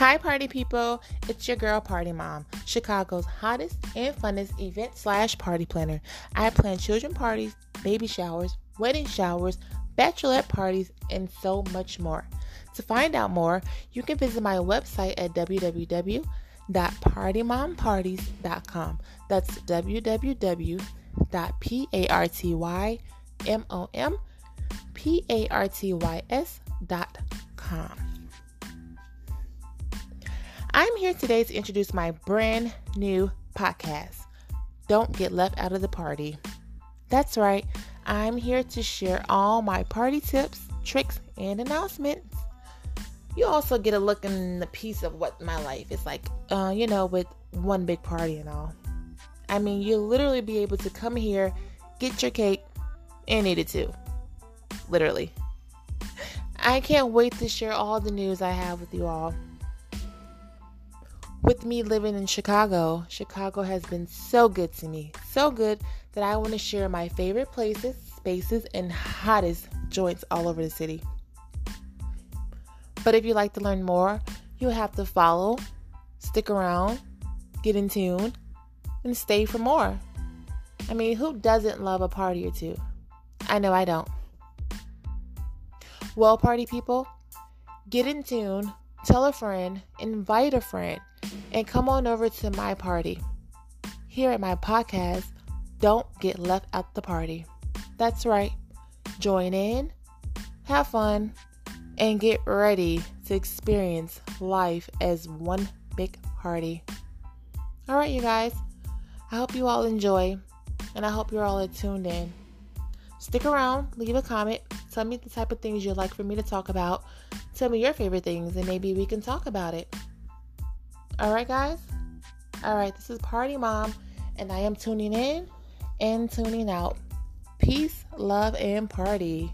Hi, party people. It's your girl, Party Mom, Chicago's hottest and funnest event slash party planner. I plan children parties, baby showers, wedding showers, bachelorette parties, and so much more. To find out more, you can visit my website at www.partymomparties.com. That's www.partymomparties.com. I'm here today to introduce my brand new podcast, Don't Get Left Out of the Party. That's right, I'm here to share all my party tips, tricks, and announcements. You also get a look in the piece of what my life is like, uh, you know, with one big party and all. I mean, you'll literally be able to come here, get your cake, and eat it too. Literally. I can't wait to share all the news I have with you all with me living in Chicago, Chicago has been so good to me. So good that I want to share my favorite places, spaces, and hottest joints all over the city. But if you'd like to learn more, you'll have to follow, stick around, get in tune, and stay for more. I mean, who doesn't love a party or two? I know I don't. Well, party people, get in tune, tell a friend, invite a friend and come on over to my party. Here at my podcast, don't get left out the party. That's right. Join in, have fun, and get ready to experience life as one big party. All right, you guys. I hope you all enjoy, and I hope you're all tuned in. Stick around, leave a comment, tell me the type of things you'd like for me to talk about. Tell me your favorite things, and maybe we can talk about it. All right, guys? All right, this is Party Mom, and I am tuning in and tuning out. Peace, love, and party.